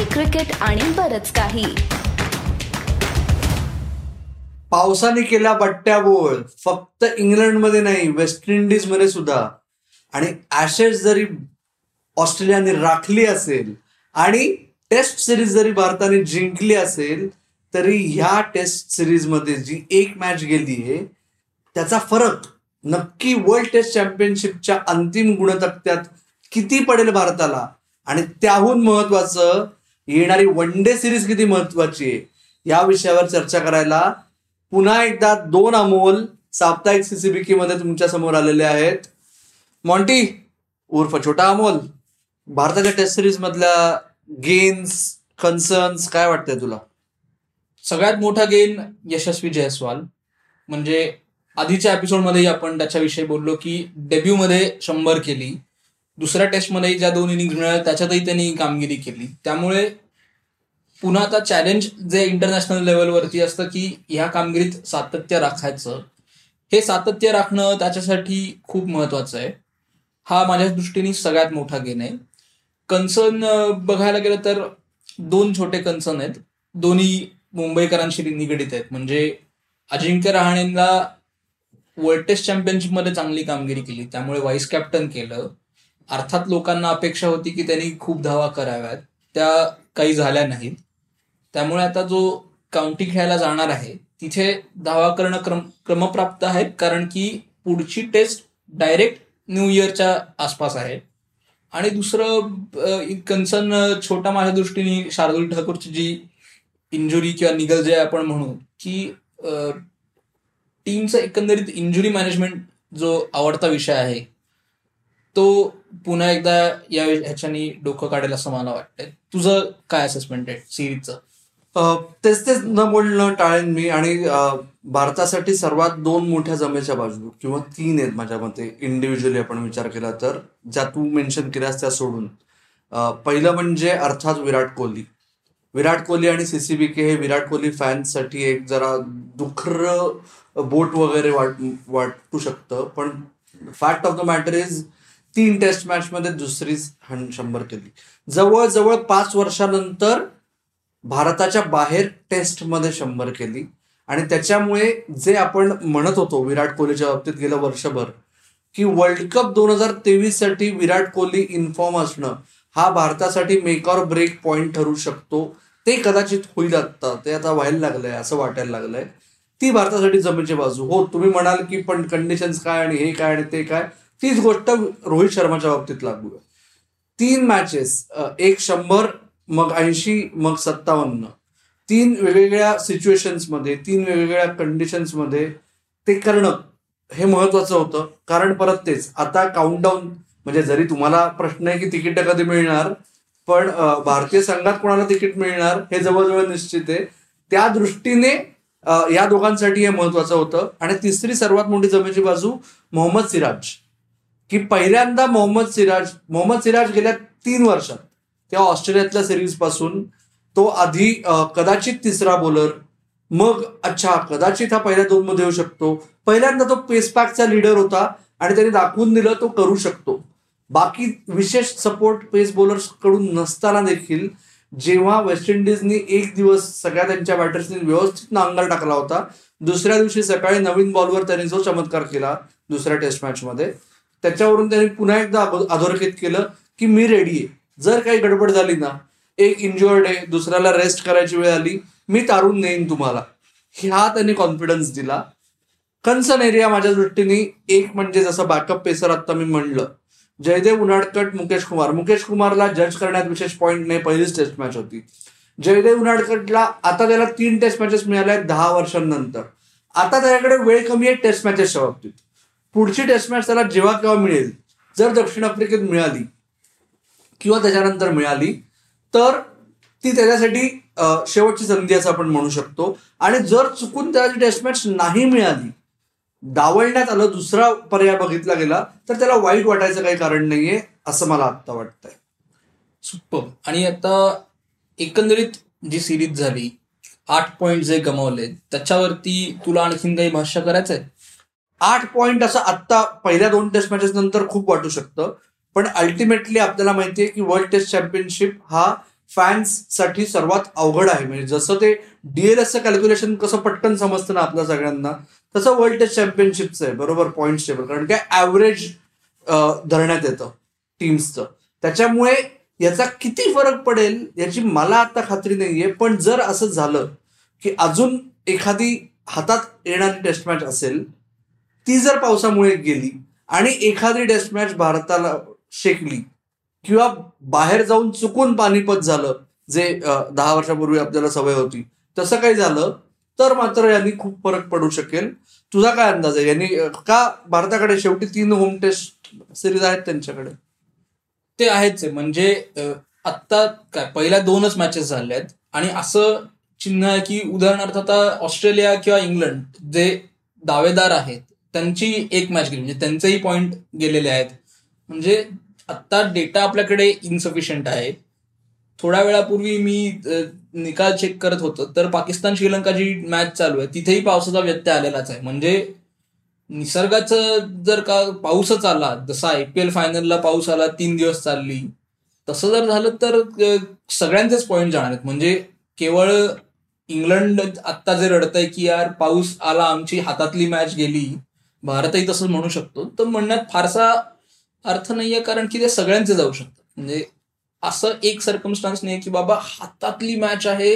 Hockey cricket आणि बरच काही. पावसाने केल्या बट्ट्या बोळ फक्त इंग्लंडमध्ये नाही वेस्ट इंडिजमध्ये सुद्धा. आणि ऍशेस जरी ऑस्ट्रेलियाने राखली असेल आणि टेस्ट सिरीज जरी भारताने जिंकली असेल तरी ह्या टेस्ट सिरीजमध्ये जी एक मॅच गेली आहे त्याचा फरक नक्की वर्ल्ड टेस्ट चॅम्पियनशिपच्या अंतिम गुणतक्त्यात किती पडेल भारताला? आणि त्याहून महत्वाचं येणारी वन डे सिरीज किती महत्वाची आहे? या विषयावर चर्चा करायला पुन्हा एकदा दोन अमोल साप्ताहिक सीसीबीके मध्ये तुमच्यासमोर आलेले आहेत. मॉन्टी उर्फ छोटा अमोल भारताच्या टेस्ट सिरीज मधल्या गेन्स कन्सर्न्स काय वाटतंय तुला? सगळ्यात मोठा गेन यशस्वी जयस्वाल. म्हणजे आधीच्या एपिसोडमध्ये आपण त्याच्याविषयी बोललो की डेब्यूमध्ये शंभर केली. दुसऱ्या टेस्टमध्ये ज्या दोन इनिंग मिळाल्या त्याच्यातही त्यांनी कामगिरी केली. त्यामुळे पुन्हा आता चॅलेंज जे इंटरनॅशनल लेवलवरती असतं की ह्या कामगिरीत सातत्य राखायचं. हे सातत्य राखणं त्याच्यासाठी खूप महत्वाचं आहे. हा माझ्या दृष्टीने सगळ्यात मोठा गेन आहे. कन्सर्न बघायला गेलं तर दोन छोटे कन्सर्न आहेत. दोन्ही मुंबईकरांशी निगडीत आहेत. म्हणजे अजिंक्य रहाणेंना वर्ल्ड टेस्ट चॅम्पियनशिपमध्ये चांगली कामगिरी केली. त्यामुळे व्हाईस कॅप्टन केलं. अर्थात लोकांना अपेक्षा होती की त्यांनी खूप धावा कराव्यात. त्या काही झाल्या नाहीत. त्यामुळे आता जो काउंटी खेळायला जाणार आहे तिथे धावा करणं क्रम क्रमप्राप्त आहे कारण की पुढची टेस्ट डायरेक्ट न्यू इयरच्या आसपास आहे. आणि दुसरं कन्सर्न छोटा माझ्या दृष्टीने शार्दुल ठाकूरची जी इंजुरी किंवा निगल जे आपण म्हणू की टीमचं एकंदरीत इंजुरी मॅनेजमेंट जो आवडता विषय आहे तो पुन्हा एकदा या ह्याच्यानी डोकं काढेल असं मला वाटतंय. तुझं काय असेसमेंट आहे सिरीजचं तेच तेच न बोलणं टाळेन मी आणि भारतासाठी सर्वात दोन मोठ्या जमेच्या बाजू किंवा तीन आहेत माझ्या मते. इंडिव्हिज्युअली आपण विचार केला तर ज्या तू मेन्शन केल्यास त्या सोडून. पहिलं म्हणजे अर्थात विराट कोहली. विराट कोहली आणि सीसीबी के हे विराट कोहली फॅन्ससाठी एक जरा दुखर बोट वगैरे वाट वाटू शकतं. पण fact of the matter is तीन टेस्ट मॅच मध्ये दुसरी शंभर केली. जवळजवळ पाच वर्षानंतर भारताच्या बाहेर टेस्टमध्ये शंभर केली. आणि त्याच्यामुळे जे आपण म्हणत होतो विराट कोहलीच्या बाबतीत गेलं वर्षभर की वर्ल्ड कप दोन हजार तेवीससाठी विराट कोहली इन्फॉर्म असणं हा भारतासाठी मेक ऑर ब्रेक पॉइंट ठरू शकतो. ते कदाचित होईल आता ते आता व्हायला लागलंय असं वाटायला लागलंय. ती भारतासाठी जमेची बाजू. हो तुम्ही म्हणाल की पण कंडिशन्स काय आणि हे काय आणि ते काय तीच गोष्ट रोहित शर्माच्या बाबतीत लागू आहे. तीन मॅचेस एक शंभर मग ऐंशी मग सत्तावन्न. तीन वेगवेगळ्या सिच्युएशन्समध्ये तीन वेगवेगळ्या कंडिशन्समध्ये ते करणं हे महत्वाचं होतं. कारण परत तेच आता काउंटडाऊन म्हणजे जरी तुम्हाला प्रश्न आहे की तिकीट कधी मिळणार पण भारतीय संघात कोणाला तिकीट मिळणार हे जवळजवळ निश्चित आहे. त्या दृष्टीने या दोघांसाठी हे महत्वाचं होतं. आणि तिसरी सर्वात मोठी जमेची बाजू मोहम्मद सिराज. की पहिल्यांदा मोहम्मद सिराज मोहम्मद सिराज गेल्या तीन वर्षात त्या ऑस्ट्रेलियातल्या सिरीजपासून तो आधी कदाचित तिसरा बॉलर मग अच्छा कदाचित हा पहिल्या दोन मध्ये येऊ शकतो. पहिल्यांदा तो पेसपॅकचा लीडर होता आणि त्याने दाखवून दिलं तो करू शकतो. बाकी विशेष सपोर्ट पेस बॉलर्सकडून नसताना देखील जेव्हा वेस्ट इंडिजनी एक दिवस सगळ्या त्यांच्या बॅटर्सनी व्यवस्थित नांगर टाकला होता दुसऱ्या दिवशी सकाळी नवीन बॉलवर त्यांनी जो चमत्कार केला दुसऱ्या टेस्ट मॅच मध्ये त्याच्यावरून त्यांनी पुन्हा एकदा अधोरेखित केलं की मी रेडी आहे. जर काही गडबड झाली ना एक इंजुअर्ड आहे दुसऱ्याला रेस्ट करायची वेळ आली मी तारून नेईन तुम्हाला. ह्या त्यांनी कॉन्फिडन्स दिला. कन्सर्न एरिया माझ्या दृष्टीने एक म्हणजे जसं बॅकअप पेसर आता मी म्हणलं. जयदेव उनाडकट मुकेश कुमार. मुकेश कुमारला जज करण्यात विशेष पॉईंट नाही पहिलीच टेस्ट मॅच होती. जयदेव उनाडकटला आता त्याला तीन टेस्ट मॅचेस मिळाल्या आहेत दहा वर्षांनंतर. आता त्याच्याकडे वेळ कमी आहे टेस्ट मॅचेसच्या बाबतीत पुढची टेस्ट मॅच त्याला जेव्हा केव्हा मिळेल जर दक्षिण आफ्रिकेत मिळाली किंवा त्याच्यानंतर मिळाली तर ती त्याच्यासाठी शेवटची संधी असं आपण म्हणू शकतो. आणि जर चुकून त्याची टेस्ट मॅच नाही मिळाली डावलण्यात आलं दुसरा पर्याय बघितला गेला तर त्याला वाईट वाटायचं काही कारण नाहीये असं मला आत्ता वाटतंय. सुपर. आणि आता एकंदरीत जी सिरीज झाली आठ पॉइंट जे गमावले त्याच्यावरती तुला आणखीन काही भाष्य करायचंय? आठ पॉईंट असं आत्ता पहिल्या दोन टेस्ट मॅचेस नंतर खूप वाटू शकतं. पण अल्टिमेटली आपल्याला माहितीये की वर्ल्ड टेस्ट चॅम्पियनशिप हा फॅन्ससाठी सर्वात अवघड आहे. म्हणजे जसं ते डीएलएसचं कॅल्क्युलेशन कसं पटकन समजतं ना आपल्या सगळ्यांना तसं वर्ल्ड टेस्ट चॅम्पियनशिपचं आहे. बरोबर पॉईंट टेबल कारण काय ऍव्हरेज धरण्यात येतं टीम्सचं त्याच्यामुळे याचा किती फरक पडेल याची मला आता खात्री नाहीये. पण जर असं झालं की अजून एखादी हातात येणारी टेस्ट मॅच असेल ती जर पावसामुळे गेली आणि एखादी टेस्ट मॅच भारताला शेकली किंवा बाहेर जाऊन चुकून पानिपत झालं जे दहा वर्षापूर्वी आपल्याला सवय होती तसं काही झालं तर मात्र यांनी खूप फरक पडू शकेल. तुझा काय अंदाज आहे? यांनी का भारताकडे शेवटी तीन होम टेस्ट सिरीज आहेत त्यांच्याकडे? ते आहेच आहे. म्हणजे आत्ता काय पहिल्या दोनच मॅचेस झाल्या आहेत. आणि असं चिन्ह आहे की उदाहरणार्थ आता ऑस्ट्रेलिया किंवा इंग्लंड जे दावेदार आहेत त्यांची एक मॅच गेली. म्हणजे त्यांचेही पॉईंट गेलेले आहेत. म्हणजे आत्ता डेटा आपल्याकडे इन्सफिशियंट आहे. थोड्या वेळापूर्वी मी निकाल चेक करत होतो. तर पाकिस्तान श्रीलंका जी मॅच चालू आहे तिथेही पावसाचा व्यत्यय आलेलाच आहे. म्हणजे निसर्गाचं जर का पाऊसच आला जसा आय पी एल फायनलला पाऊस आला तीन दिवस चालली तसं जर झालं तर सगळ्यांचेच पॉईंट जाणार आहेत. म्हणजे केवळ इंग्लंड आत्ता जे रडतंय की यार पाऊस आला आमची हातातली मॅच गेली भारतही तसंच म्हणू शकतो. तर म्हणण्यात फारसा अर्थ नाहीये कारण की ते सगळ्यांचे जाऊ शकतात. म्हणजे असं एक सर्कमस्टान्स नाही की बाबा हातातली मॅच आहे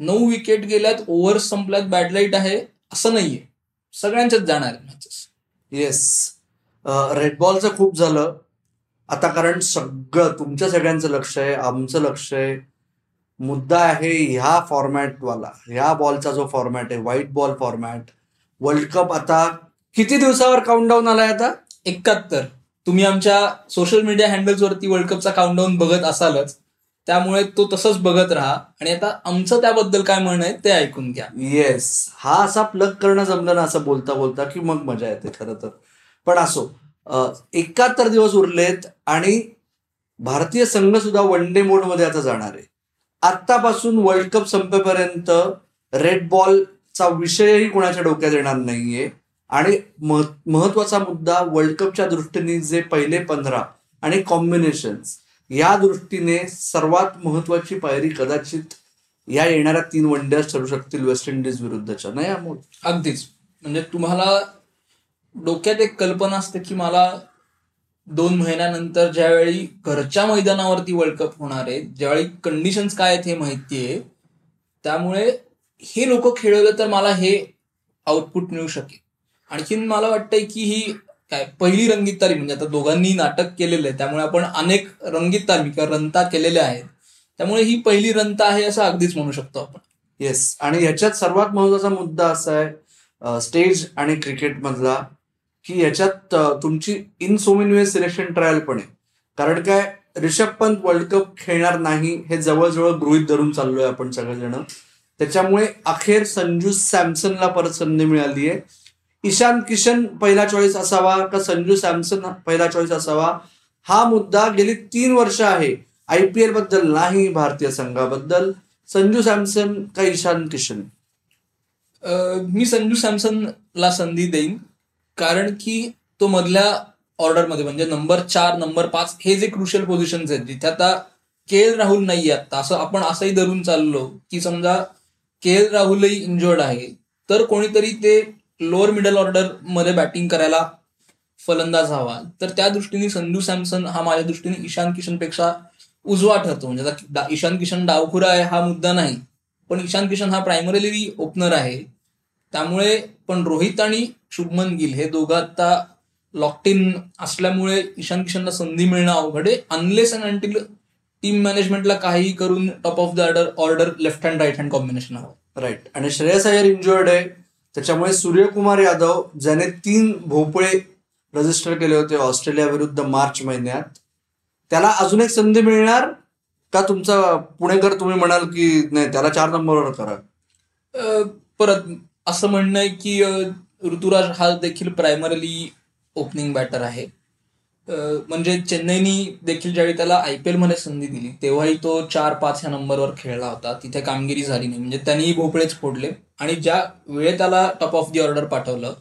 नऊ विकेट गेल्यात ओव्हर संपल्यात बॅड लाइट आहे असं नाहीये. सगळ्यांच्याच जाणार मॅचेस येस रेड बॉलचं खूप झालं. आता कारण सगळं तुमच्या सगळ्यांचं लक्ष आहे आमचं लक्ष आहे. मुद्दा आहे ह्या फॉर्मॅटवाला ह्या बॉलचा जो फॉर्मॅट आहे white ball format world cup आता किती दिवसावर काउंटडाऊन आलाय आता? एकाहत्तर. तुम्ही आमच्या सोशल मीडिया हँडल्सवरती वर्ल्ड कपचा काउंटडाऊन बघत असालच. त्यामुळे तो तसंच बघत राहा. आणि आता आमचं त्याबद्दल काय म्हणणं आहे ते ऐकून घ्या. येस हा असा प्लग करणं जमलं ना असं बोलता बोलता की मग मजा येते खरं तर. पण असो एकाहत्तर दिवस उरलेत आणि भारतीय संघ सुद्धा वन डे मोडमध्ये आता जाणार आहे. आत्तापासून वर्ल्ड कप संपेपर्यंत रेड बॉलचा विषयही कोणाच्या डोक्यात येणार नाहीये. आणि मह- महत्त्वाचा मुद्दा वर्ल्ड कपच्या दृष्टीने जे पहिले पंधरा आणि कॉम्बिनेशन्स या दृष्टीने सर्वात महत्वाची पायरी कदाचित या येणाऱ्या तीन वन डेज ठरू शकतील वेस्ट इंडिज विरुद्धच्या. नाही अमोल? अगदीच. म्हणजे तुम्हाला डोक्यात एक कल्पना असते की मला दोन महिन्यानंतर ज्यावेळी घरच्या मैदानावरती वर्ल्ड कप होणार आहे ज्यावेळी कंडिशन्स काय आहेत हे माहिती आहे त्यामुळे हे लोक खेळवलं तर मला हे आउटपुट मिळू शकेल. आणखीन मला वाटतंय की ही काय पहिली रंगीत तालीम म्हणजे आता दोघांनी नाटक केलेलं आहे त्यामुळे आपण अनेक रंगीत तालीम किंवा रंता केलेल्या आहेत. त्यामुळे ही पहिली रंता आहे असं अगदीच म्हणू शकतो आपण. येस आणि ह्याच्यात सर्वात महत्त्वाचा मुद्दा असा आहे स्टेज आणि क्रिकेट मधला की याच्यात तुमची in so many selection trial पण आहे. कारण काय रिषभ पंत वर्ल्ड कप खेळणार नाही हे जवळजवळ गृहित धरून चाललोय आपण सगळेजण. त्याच्यामुळे अखेर संजू सॅमसनला परत संधी मिळाली आहे ईशान किशन पहिला चॉईस असावा का संजू सॅमसन पहिला चॉईस असावा? हा मुद्दा गेली तीन वर्ष आहे. आय पी एलबद्दल नाही भारतीय संघाबद्दल. संजू सॅमसन का ईशान किशन? मी संजू सॅमसनला संधी देईन. कारण की तो मधल्या ऑर्डरमध्ये म्हणजे नंबर चार नंबर पाच हे जे क्रुशियल पोझिशन्स आहेत जिथे आता के एल राहुल नाहीये आता असं आपण असंही धरून चाललो की समजा के एल राहुलही इंजर्ड आहे. तर कोणीतरी ते लोअर मिडल ऑर्डरमध्ये बॅटिंग करायला फलंदाज हवा. तर त्या दृष्टीने संधू सॅमसन हा माझ्या दृष्टीने ईशान किशनपेक्षा उजवा ठरतो. म्हणजे आता ईशान किशन डावखुरा आहे हा मुद्दा नाही. पण ईशान किशन हा प्रायमरीली ओपनर आहे. त्यामुळे पण रोहित आणि शुभमन गिल हे दोघं आता लॉक्ड इन असल्यामुळे ईशान किशनला संधी मिळणं अवघड आहे. अनलेस अँड अँटील टीम मॅनेजमेंटला काही करून top of the order order left hand right hand combination हवं. राईट आणि श्रेयस अय्यर इंजुअर्ड आहे. त्याच्यामुळे सूर्यकुमार यादव ज्याने तीन भोपळे रजिस्टर केले होते ऑस्ट्रेलियाविरुद्ध मार्च महिन्यात त्याला अजून एक संधी मिळणार? का तुमचा पुणेकर तुम्ही म्हणाल की नाही त्याला चार नंबरवर करा? परत असं म्हणणं आहे की ऋतुराज हा देखील प्रायमरली ओपनिंग बॅटर आहे. म्हणजे चेन्नईनी देखील ज्यावेळी त्याला आय पी मध्ये संधी दिली तेव्हाही तो चार पाच ह्या नंबरवर खेळला होता. तिथे कामगिरी झाली नाही. म्हणजे त्यांनीही भोपळेच फोडले. आणि ज्या वेळे त्याला टॉप ऑफ दी ऑर्डर पाठवलं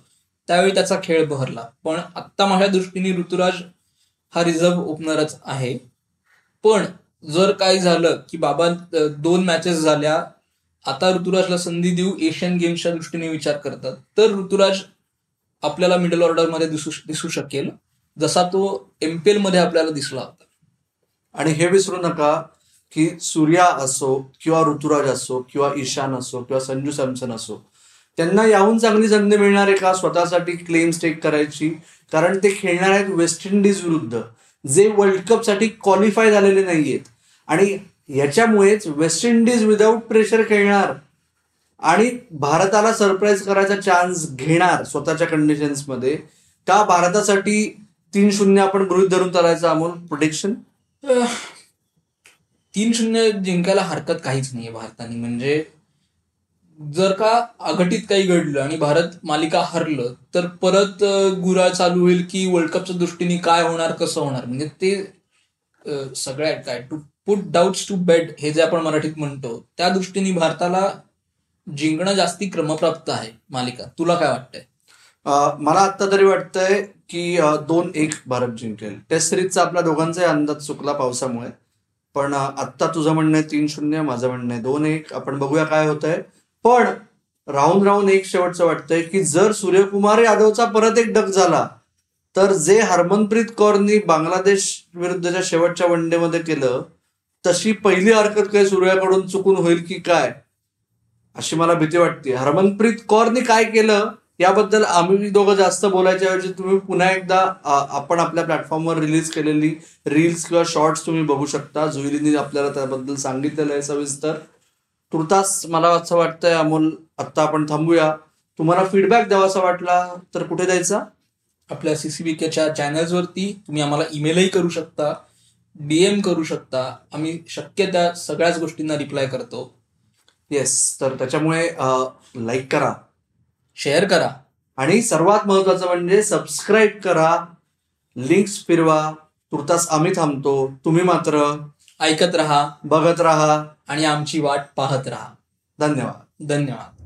त्यावेळी त्याचा खेळ बहरला. पण आत्ता माझ्या दृष्टीने ऋतुराज हा रिझर्व्ह ओपनरच आहे. पण जर काय झालं की बाबा दोन मॅचेस झाल्या आता ऋतुराजला संधी देऊ एशियन गेम्सच्या दृष्टीने विचार करतात तर ऋतुराज आपल्याला मिडल ऑर्डरमध्ये दिसू दिसू शकेल. जसा तो एमपीएलमध्ये आपल्याला दिसला होता. आणि हे विसरू नका की सूर्या असो किंवा ऋतुराज असो किंवा ईशान असो किंवा संजू सॅमसन असो त्यांना याहून चांगली संधी मिळणार आहे का स्वतःसाठी क्लेम स्टेक करायची? कारण ते खेळणार आहेत वेस्ट इंडिज विरुद्ध जे वर्ल्ड कपसाठी क्वालिफाय झालेले नाहीयेत. आणि याच्यामुळेच वेस्ट इंडिज विदाऊट प्रेशर खेळणार आणि भारताला सरप्राईज करायचा चान्स घेणार स्वतःच्या कंडिशन्समध्ये का भारतासाठी तीन शून्य आपण गृहित धरून चालायचं अमोल प्रोटेक्शन तीन शून्य जिंकायला हरकत काहीच नाहीये भारताने. म्हणजे जर का अघटित काही घडलं आणि भारत मालिका हरलं तर परत गुरा चालू होईल की वर्ल्ड कपच्या दृष्टीने काय होणार कसं होणार? म्हणजे ते सगळ्यात काय to put doubts to bed हे जे आपण मराठीत म्हणतो त्या दृष्टीने भारताला जिंकणं जास्ती क्रमप्राप्त आहे मालिका. तुला काय वाटतंय? मला आत्ता तरी वाटतंय की दोन एक भारत जिंकेल. टेस्ट सिरीजचा आपल्या दोघांचाही अंदाज चुकला पावसामुळे. पण आत्ता तुझं म्हणणं आहे तीन शून्य माझं म्हणणं आहे दोन एक. आपण बघूया काय होतंय. पण राहून राहून एक शेवटचं वाटतंय की जर सूर्यकुमार यादवचा परत एक डग झाला तर जे हरमनप्रीत कौरनी बांगलादेश विरुद्धच्या शेवटच्या वनडेमध्ये केलं तशी पहिली हरकत काय सूर्याकडून चुकून होईल की काय? अशी मला भीती वाटते. हरमनप्रीत कौरनी काय केलं? याबद्दल आम्ही दोघं जास्त बोलायच्या ऐवजी तुम्ही पुन्हा एकदा आपण आपल्या प्लॅटफॉर्मवर रिलीज केलेली रील्स किंवा शॉर्ट्स तुम्ही बघू शकता. जुईलीने आपल्याला त्याबद्दल सांगितलेलं आहे सविस्तर. तुर्तास मला असं वाटतंय अमोल आत्ता आपण थांबूया. तुम्हाला फीडबॅक द्यावासा वाटला तर कुठे द्यायचा? आपल्या सीसीबीकेच्या चॅनल्सवरती तुम्ही आम्हाला ईमेलही करू शकता डीएम करू शकता. आम्ही शक्य त्या सगळ्याच गोष्टींना रिप्लाय करतो. येस तर त्याच्यामुळे लाईक करा. शेअर करा. आणि सर्वात महत्वाचं म्हणजे सबस्क्राईब करा. लिंक्स फिरवा. तुर्तास आम्ही थांबतो. तुम्ही मात्र ऐकत राहा. बघत राहा. आणि आमची वाट पाहत राहा. धन्यवाद. धन्यवाद.